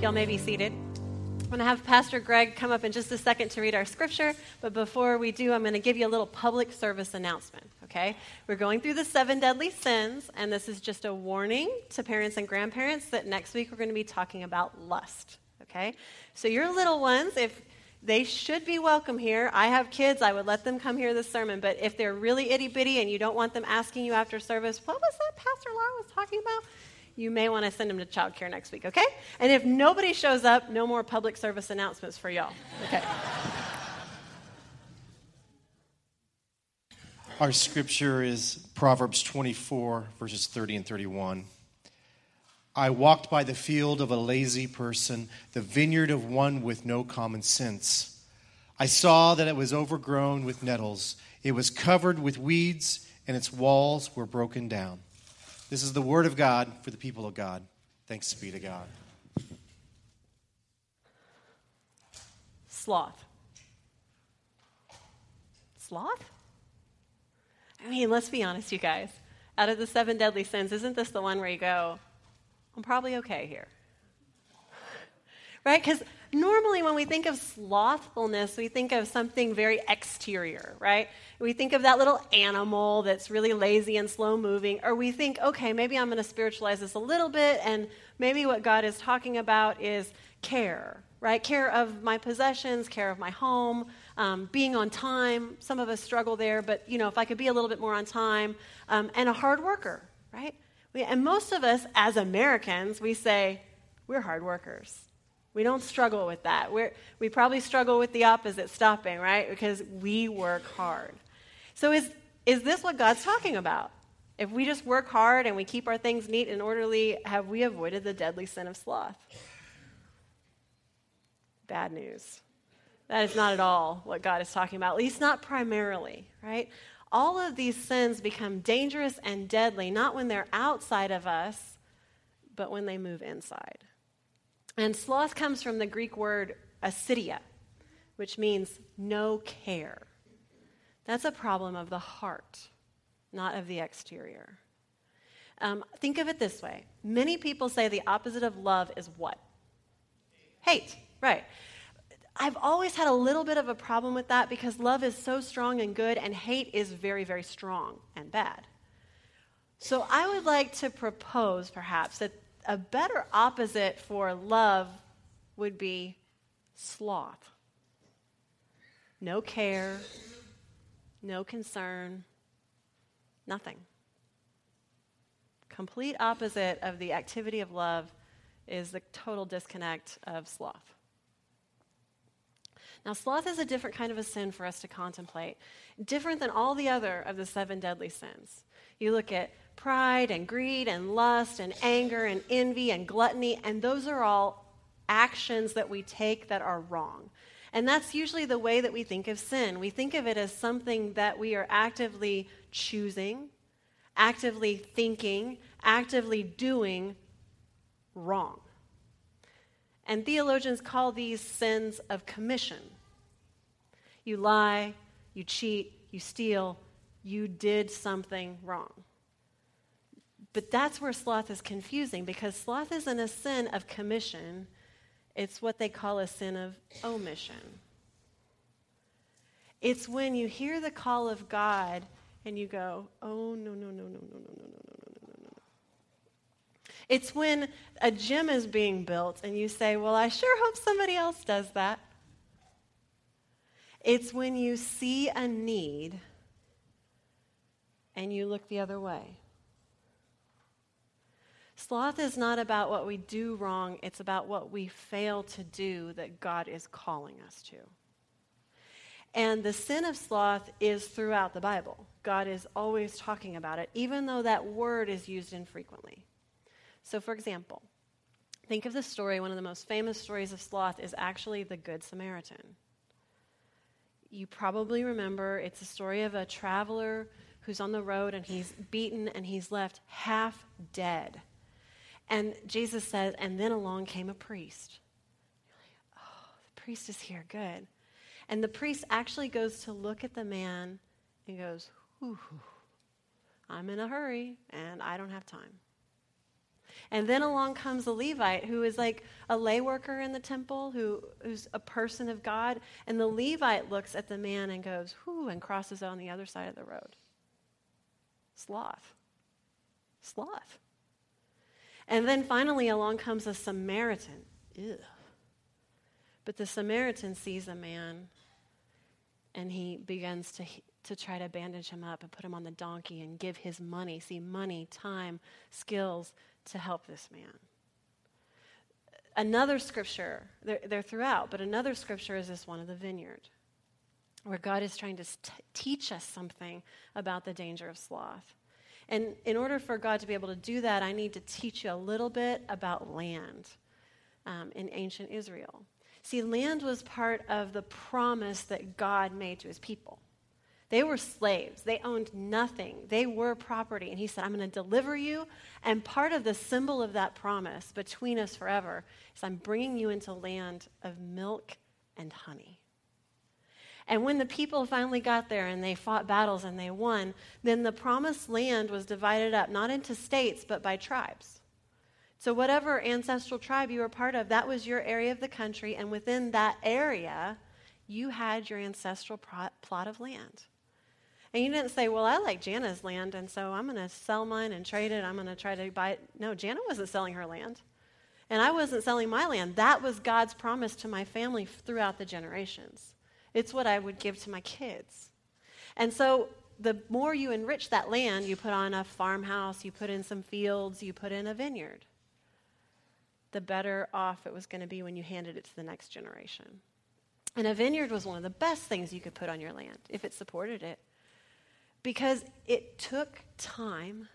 Y'all may be seated. I'm going to have Pastor Greg come up in just a second to read our scripture, but before we do, I'm going to give you a little public service announcement, okay? We're going through the seven deadly sins, and this is just a warning to parents and grandparents that next week we're going to be talking about lust, okay? So, your little ones, if they should be welcome here. I have kids, I would let them come hear this sermon, but if they're really itty bitty and you don't want them asking you after service, what was that Pastor Laura was talking about? You may want to send them to childcare next week, okay? And if nobody shows up, no more public service announcements for y'all, okay? Our scripture is Proverbs 24, verses 30 and 31. I walked by the field of a lazy person, the vineyard of one with no common sense. I saw that it was overgrown with nettles, it was covered with weeds, and its walls were broken down. This is the word of God for the people of God. Thanks be to God. Sloth. Sloth? I mean, let's be honest, you guys. Out of the seven deadly sins, isn't this the one where you go, I'm probably okay here? right? Because normally when we think of slothfulness, we think of something very exterior, right? We think of that little animal that's really lazy and slow moving, or we think, okay, maybe I'm going to spiritualize this a little bit, and maybe what God is talking about is care, right? Care of my possessions, care of my home, um, being on time. Some of us struggle there, but you know, if I could be a little bit more on time, um, and a hard worker, right? We, and most of us as Americans, we say, we're hard workers we don't struggle with that. We're, we probably struggle with the opposite, stopping, right? Because we work hard. So, is, is this what God's talking about? If we just work hard and we keep our things neat and orderly, have we avoided the deadly sin of sloth? Bad news. That is not at all what God is talking about, at least not primarily, right? All of these sins become dangerous and deadly, not when they're outside of us, but when they move inside. And sloth comes from the Greek word acedia, which means no care. That's a problem of the heart, not of the exterior. Um, think of it this way many people say the opposite of love is what? Hate, right. I've always had a little bit of a problem with that because love is so strong and good, and hate is very, very strong and bad. So I would like to propose, perhaps, that a better opposite for love would be sloth. No care, no concern, nothing. Complete opposite of the activity of love is the total disconnect of sloth. Now, sloth is a different kind of a sin for us to contemplate, different than all the other of the seven deadly sins. You look at pride and greed and lust and anger and envy and gluttony, and those are all actions that we take that are wrong. And that's usually the way that we think of sin. We think of it as something that we are actively choosing, actively thinking, actively doing wrong. And theologians call these sins of commission. You lie, you cheat, you steal, you did something wrong. But that's where sloth is confusing because sloth isn't a sin of commission, it's what they call a sin of omission. It's when you hear the call of God and you go, oh, no, no, no, no, no, no, no, no, no, no, no, no. It's when a gym is being built and you say, well, I sure hope somebody else does that. It's when you see a need and you look the other way. Sloth is not about what we do wrong, it's about what we fail to do that God is calling us to. And the sin of sloth is throughout the Bible. God is always talking about it, even though that word is used infrequently. So, for example, think of the story, one of the most famous stories of sloth is actually the Good Samaritan. You probably remember it's a story of a traveler who's on the road and he's beaten and he's left half dead. And Jesus says, and then along came a priest. Like, oh, the priest is here, good. And the priest actually goes to look at the man and goes, I'm in a hurry and I don't have time. And then along comes a Levite who is like a lay worker in the temple, who, who's a person of God. And the Levite looks at the man and goes, whoo, and crosses on the other side of the road. Sloth. Sloth. And then finally along comes a Samaritan. Ew. But the Samaritan sees a man and he begins to, to try to bandage him up and put him on the donkey and give his money. See, money, time, skills to help this man. Another scripture, they're, they're throughout, but another scripture is this one of the vineyard, where God is trying to t- teach us something about the danger of sloth. And in order for God to be able to do that, I need to teach you a little bit about land um, in ancient Israel. See, land was part of the promise that God made to his people. They were slaves. They owned nothing. They were property. And he said, I'm going to deliver you. And part of the symbol of that promise between us forever is I'm bringing you into land of milk and honey. And when the people finally got there and they fought battles and they won, then the promised land was divided up, not into states, but by tribes. So, whatever ancestral tribe you were part of, that was your area of the country. And within that area, you had your ancestral plot of land. And you didn't say, Well, I like Jana's land, and so I'm going to sell mine and trade it. I'm going to try to buy it. No, Jana wasn't selling her land. And I wasn't selling my land. That was God's promise to my family throughout the generations. It's what I would give to my kids. And so the more you enrich that land, you put on a farmhouse, you put in some fields, you put in a vineyard, the better off it was going to be when you handed it to the next generation. And a vineyard was one of the best things you could put on your land if it supported it because it took time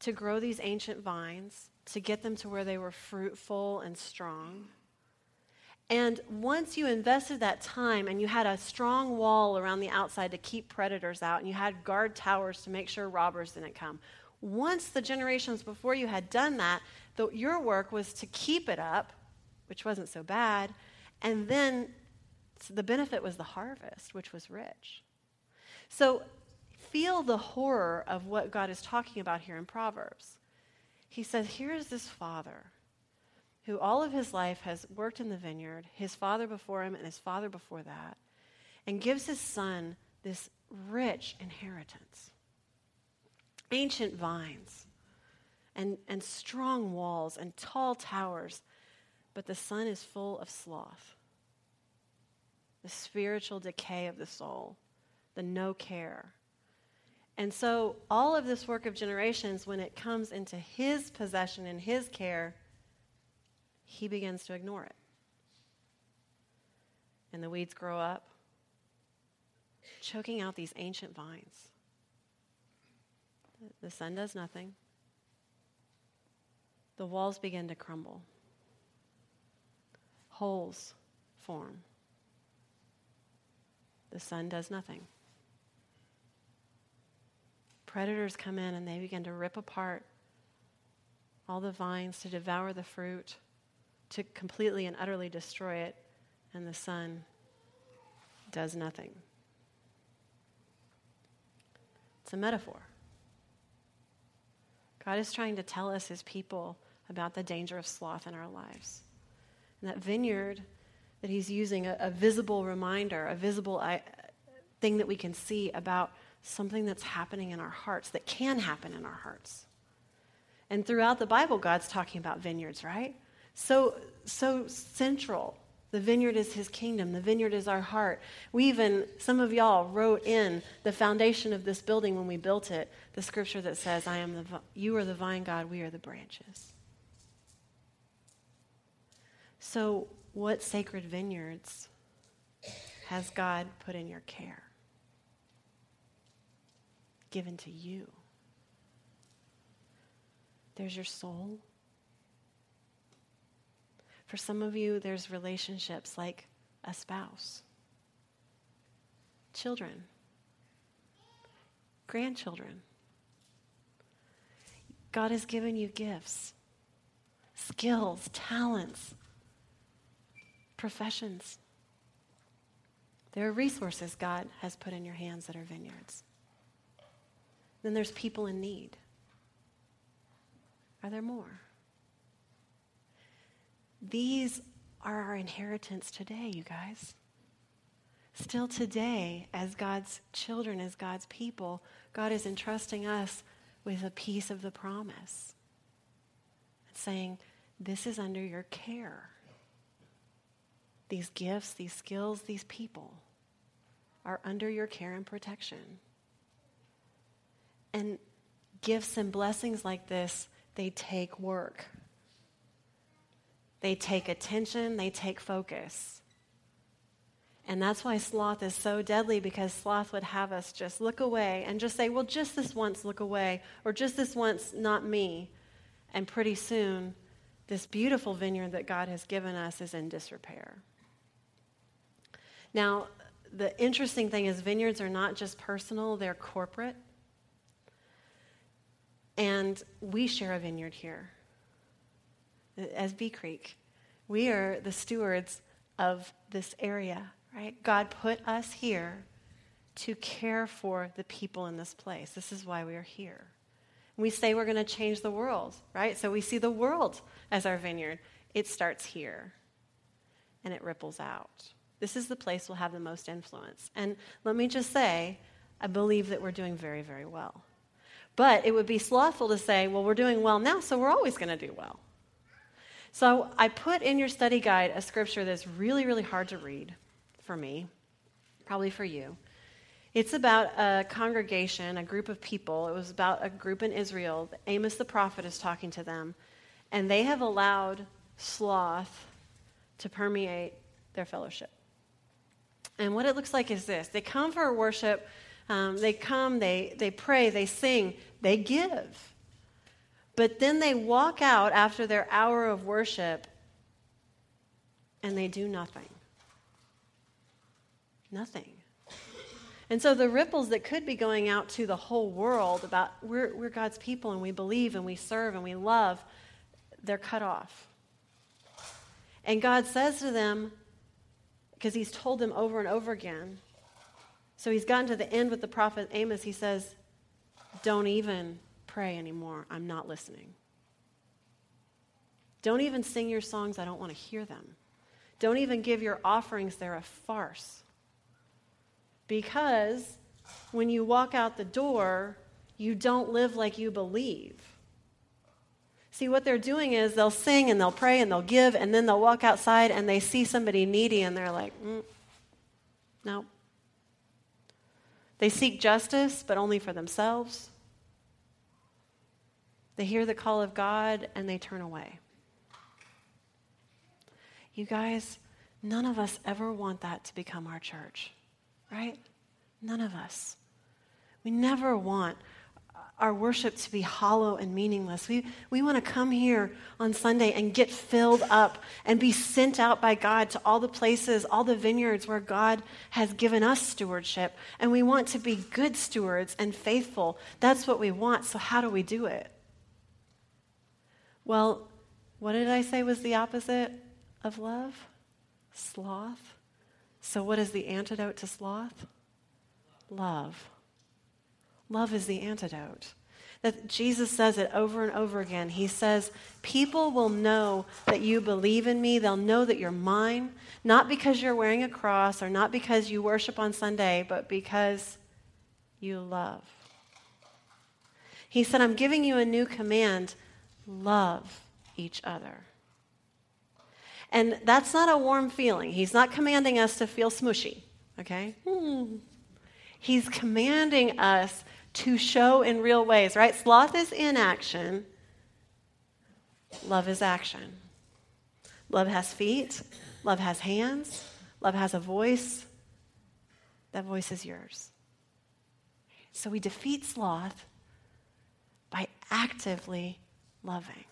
to grow these ancient vines, to get them to where they were fruitful and strong. And once you invested that time and you had a strong wall around the outside to keep predators out, and you had guard towers to make sure robbers didn't come, once the generations before you had done that, the, your work was to keep it up, which wasn't so bad, and then so the benefit was the harvest, which was rich. So feel the horror of what God is talking about here in Proverbs. He says, Here is this father who all of his life has worked in the vineyard, his father before him and his father before that, and gives his son this rich inheritance. Ancient vines and, and strong walls and tall towers, but the son is full of sloth, the spiritual decay of the soul, the no care. And so, all of this work of generations, when it comes into his possession and his care, he begins to ignore it. And the weeds grow up, choking out these ancient vines. The son does nothing. The walls begin to crumble. Holes form. The son does nothing predators come in and they begin to rip apart all the vines to devour the fruit, to completely and utterly destroy it, and the son does nothing. It's a metaphor. God is trying to tell us, his people, about the danger of sloth in our lives. And that vineyard that he's using, a, a visible reminder, a visible I, thing that we can see about something that's happening in our hearts, that can happen in our hearts. And throughout the Bible, God's talking about vineyards, right? So, so central. The vineyard is his kingdom. The vineyard is our heart. We even, some of y'all wrote in the foundation of this building when we built it, the scripture that says, I am the, you are the vine God, we are the branches. So, what sacred vineyards has God put in your care? given to you. There's your soul. For some of you, there's relationships like a spouse, children, grandchildren. God has given you gifts, skills, talents, professions. There are resources God has put in your hands that are vineyards. Then there's people in need. Are there more? These are our inheritance today, you guys. Still today, as God's children, as God's people, God is entrusting us with a piece of the promise. And saying, This is under your care. These gifts, these skills, these people are under your care and protection. And gifts and blessings like this, they take work. They take attention, they take focus. And that's why sloth is so deadly because sloth would have us just look away and just say, well, just this once, look away, or just this once, not me. And pretty soon, this beautiful vineyard that God has given us is in disrepair. Now, the interesting thing is, vineyards are not just personal, they're corporate. And we share a vineyard here as Bee Creek. We are the stewards of this area, right? God put us here to care for the people in this place. This is why we are here. We say we're going to change the world, right? So we see the world as our vineyard. It starts here and it ripples out. This is the place we'll have the most influence. And let me just say, I believe that we're doing very, very well. But it would be slothful to say, well, we're doing well now, so we're always going to do well. So I put in your study guide a scripture that's really, really hard to read for me, probably for you. It's about a congregation, a group of people. It was about a group in Israel. Amos the prophet is talking to them, and they have allowed sloth to permeate their fellowship. And what it looks like is this they come for worship, um, they come, they, they pray, they sing, they give. But then they walk out after their hour of worship and they do nothing. Nothing. And so the ripples that could be going out to the whole world about we're, we're God's people and we believe and we serve and we love, they're cut off. And God says to them, because he's told them over and over again, so he's gotten to the end with the prophet Amos, he says, Don't even pray anymore. I'm not listening. Don't even sing your songs. I don't want to hear them. Don't even give your offerings. They're a farce. Because when you walk out the door, you don't live like you believe. See, what they're doing is they'll sing and they'll pray and they'll give, and then they'll walk outside and they see somebody needy and they're like, mm, no. They seek justice, but only for themselves. They hear the call of God and they turn away. You guys, none of us ever want that to become our church, right? None of us. We never want our worship to be hollow and meaningless. We, we want to come here on Sunday and get filled up and be sent out by God to all the places, all the vineyards where God has given us stewardship. And we want to be good stewards and faithful. That's what we want. So, how do we do it? Well, what did I say was the opposite of love? Sloth. So, what is the antidote to sloth? Love. Love is the antidote. That Jesus says it over and over again. He says, People will know that you believe in me. They'll know that you're mine, not because you're wearing a cross or not because you worship on Sunday, but because you love. He said, I'm giving you a new command love each other. And that's not a warm feeling. He's not commanding us to feel smushy, okay? Hmm. He's commanding us to show in real ways, right? Sloth is inaction, love is action. Love has feet, love has hands, love has a voice. That voice is yours. So we defeat sloth by actively loving.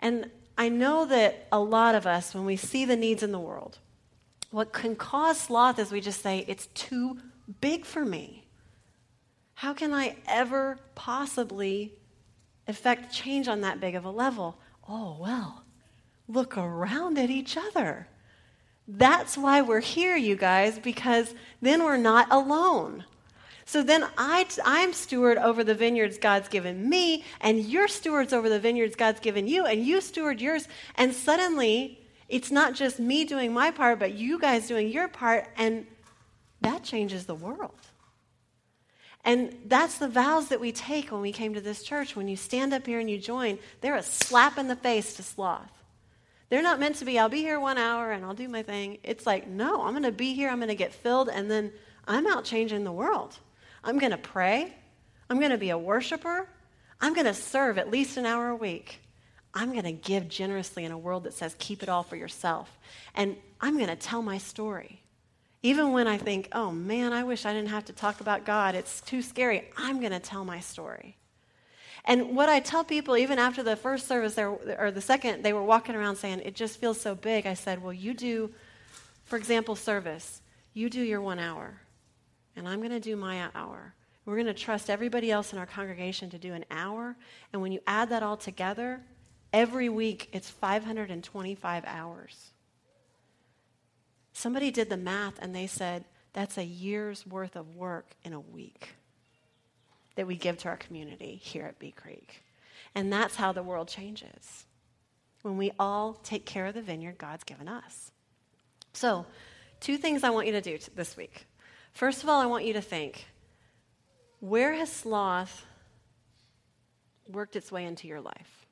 And I know that a lot of us, when we see the needs in the world, what can cause sloth is we just say, it's too big for me. How can I ever possibly effect change on that big of a level? Oh, well, look around at each other. That's why we're here, you guys, because then we're not alone. So then I, I'm steward over the vineyards God's given me, and you're stewards over the vineyards God's given you, and you steward yours. And suddenly, it's not just me doing my part, but you guys doing your part, and that changes the world. And that's the vows that we take when we came to this church. When you stand up here and you join, they're a slap in the face to sloth. They're not meant to be, I'll be here one hour and I'll do my thing. It's like, no, I'm going to be here, I'm going to get filled, and then I'm out changing the world. I'm going to pray. I'm going to be a worshiper. I'm going to serve at least an hour a week. I'm going to give generously in a world that says keep it all for yourself. And I'm going to tell my story. Even when I think, oh man, I wish I didn't have to talk about God, it's too scary, I'm going to tell my story. And what I tell people, even after the first service or the second, they were walking around saying, it just feels so big. I said, well, you do, for example, service. You do your one hour, and I'm going to do my hour. We're going to trust everybody else in our congregation to do an hour. And when you add that all together, every week it's 525 hours. Somebody did the math and they said that's a year's worth of work in a week that we give to our community here at Bee Creek. And that's how the world changes when we all take care of the vineyard God's given us. So, two things I want you to do this week. First of all, I want you to think where has sloth worked its way into your life?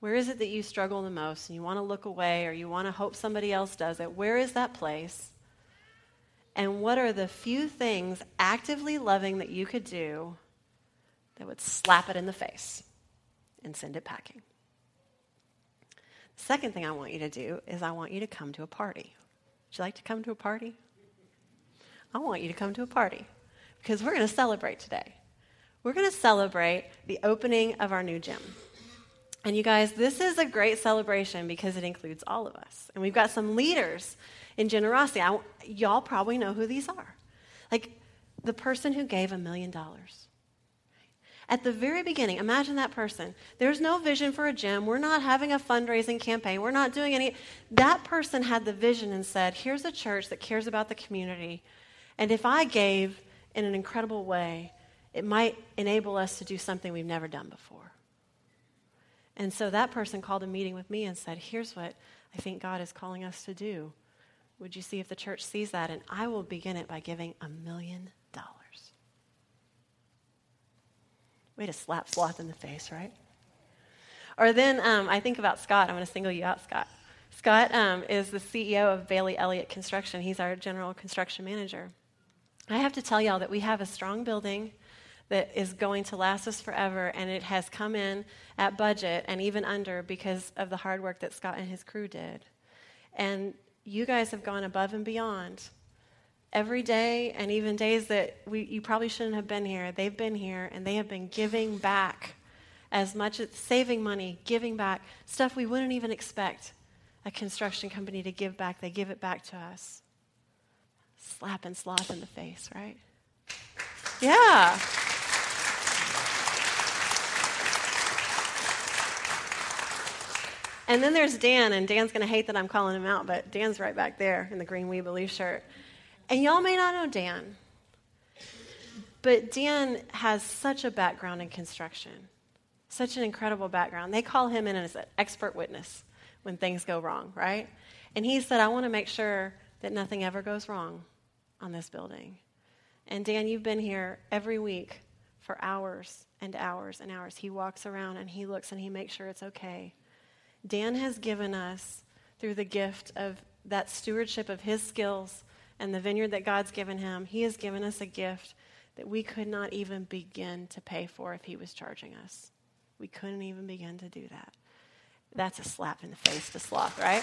Where is it that you struggle the most and you want to look away or you want to hope somebody else does it? Where is that place? And what are the few things actively loving that you could do that would slap it in the face and send it packing? Second thing I want you to do is I want you to come to a party. Would you like to come to a party? I want you to come to a party because we're going to celebrate today. We're going to celebrate the opening of our new gym. And you guys, this is a great celebration because it includes all of us. And we've got some leaders in generosity. I, y'all probably know who these are. Like the person who gave a million dollars. At the very beginning, imagine that person. There's no vision for a gym. We're not having a fundraising campaign. We're not doing any. That person had the vision and said, Here's a church that cares about the community. And if I gave in an incredible way, it might enable us to do something we've never done before. And so that person called a meeting with me and said, Here's what I think God is calling us to do. Would you see if the church sees that? And I will begin it by giving a million dollars. Way to slap sloth in the face, right? Or then um, I think about Scott. I'm going to single you out, Scott. Scott um, is the CEO of Bailey Elliott Construction. He's our general construction manager. I have to tell y'all that we have a strong building that is going to last us forever, and it has come in at budget and even under because of the hard work that Scott and his crew did. And you guys have gone above and beyond. Every day, and even days that we, you probably shouldn't have been here, they've been here and they have been giving back as much as saving money, giving back, stuff we wouldn't even expect a construction company to give back. They give it back to us. Slap and sloth in the face, right? Yeah. And then there's Dan, and Dan's going to hate that I'm calling him out, but Dan's right back there in the green We Believe shirt. And y'all may not know Dan, but Dan has such a background in construction, such an incredible background. They call him in as an expert witness when things go wrong, right? And he said, I want to make sure that nothing ever goes wrong on this building. And Dan, you've been here every week for hours and hours and hours. He walks around and he looks and he makes sure it's okay. Dan has given us, through the gift of that stewardship of his skills and the vineyard that God's given him, he has given us a gift that we could not even begin to pay for if he was charging us. We couldn't even begin to do that. That's a slap in the face to sloth, right?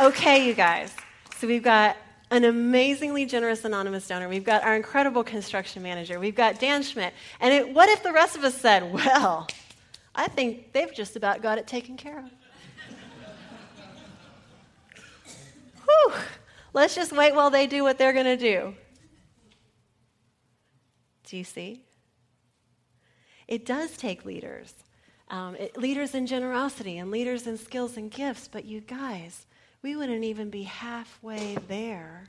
Okay, you guys. So we've got an amazingly generous anonymous donor. We've got our incredible construction manager. We've got Dan Schmidt. And it, what if the rest of us said, well, I think they've just about got it taken care of? Whew. Let's just wait while they do what they're going to do. Do you see? It does take leaders um, it, leaders in generosity and leaders in skills and gifts. But you guys, we wouldn't even be halfway there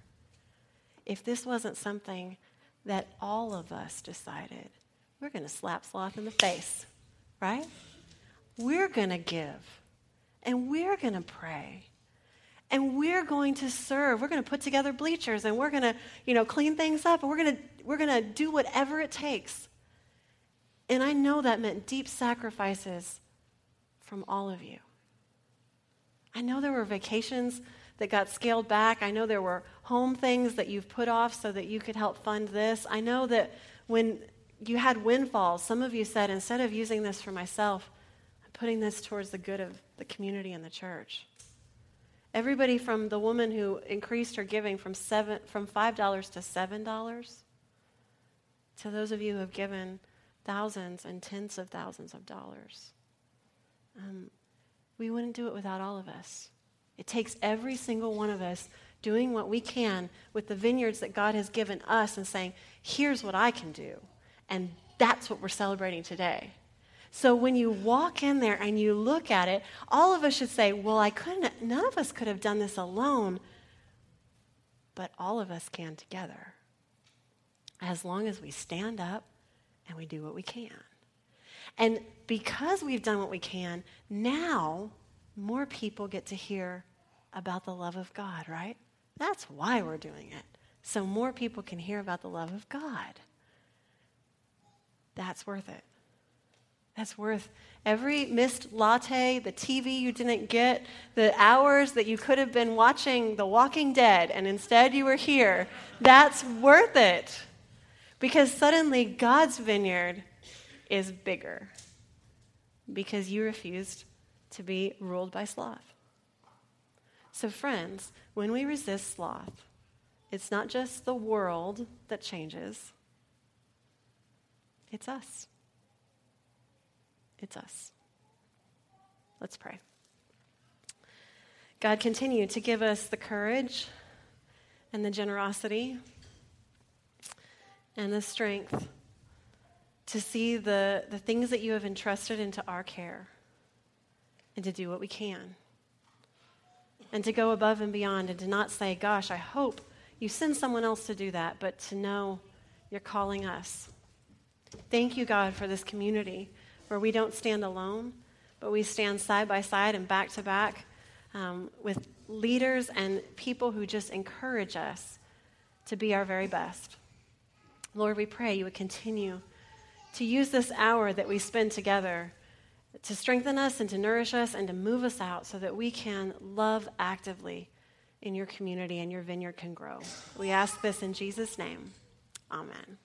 if this wasn't something that all of us decided we're going to slap sloth in the face, right? We're going to give and we're going to pray and we're going to serve. We're going to put together bleachers and we're going to, you know, clean things up and we're going to we're going to do whatever it takes. And I know that meant deep sacrifices from all of you. I know there were vacations that got scaled back. I know there were home things that you've put off so that you could help fund this. I know that when you had windfalls, some of you said, instead of using this for myself, I'm putting this towards the good of the community and the church. Everybody from the woman who increased her giving from, seven, from $5 to $7 to those of you who have given thousands and tens of thousands of dollars. Um, we wouldn't do it without all of us. It takes every single one of us doing what we can with the vineyards that God has given us and saying, here's what I can do. And that's what we're celebrating today. So when you walk in there and you look at it, all of us should say, well, I couldn't, none of us could have done this alone, but all of us can together. As long as we stand up and we do what we can. And because we've done what we can, now more people get to hear about the love of God, right? That's why we're doing it. So more people can hear about the love of God. That's worth it. That's worth every missed latte, the TV you didn't get, the hours that you could have been watching The Walking Dead and instead you were here. That's worth it. Because suddenly God's vineyard is bigger because you refused to be ruled by sloth. So, friends, when we resist sloth, it's not just the world that changes, it's us. It's us. Let's pray. God, continue to give us the courage and the generosity and the strength to see the, the things that you have entrusted into our care and to do what we can. And to go above and beyond and to not say, Gosh, I hope you send someone else to do that, but to know you're calling us. Thank you, God, for this community where we don't stand alone, but we stand side by side and back to back um, with leaders and people who just encourage us to be our very best. Lord, we pray you would continue to use this hour that we spend together to strengthen us and to nourish us and to move us out so that we can love actively in your community and your vineyard can grow. We ask this in Jesus' name. Amen.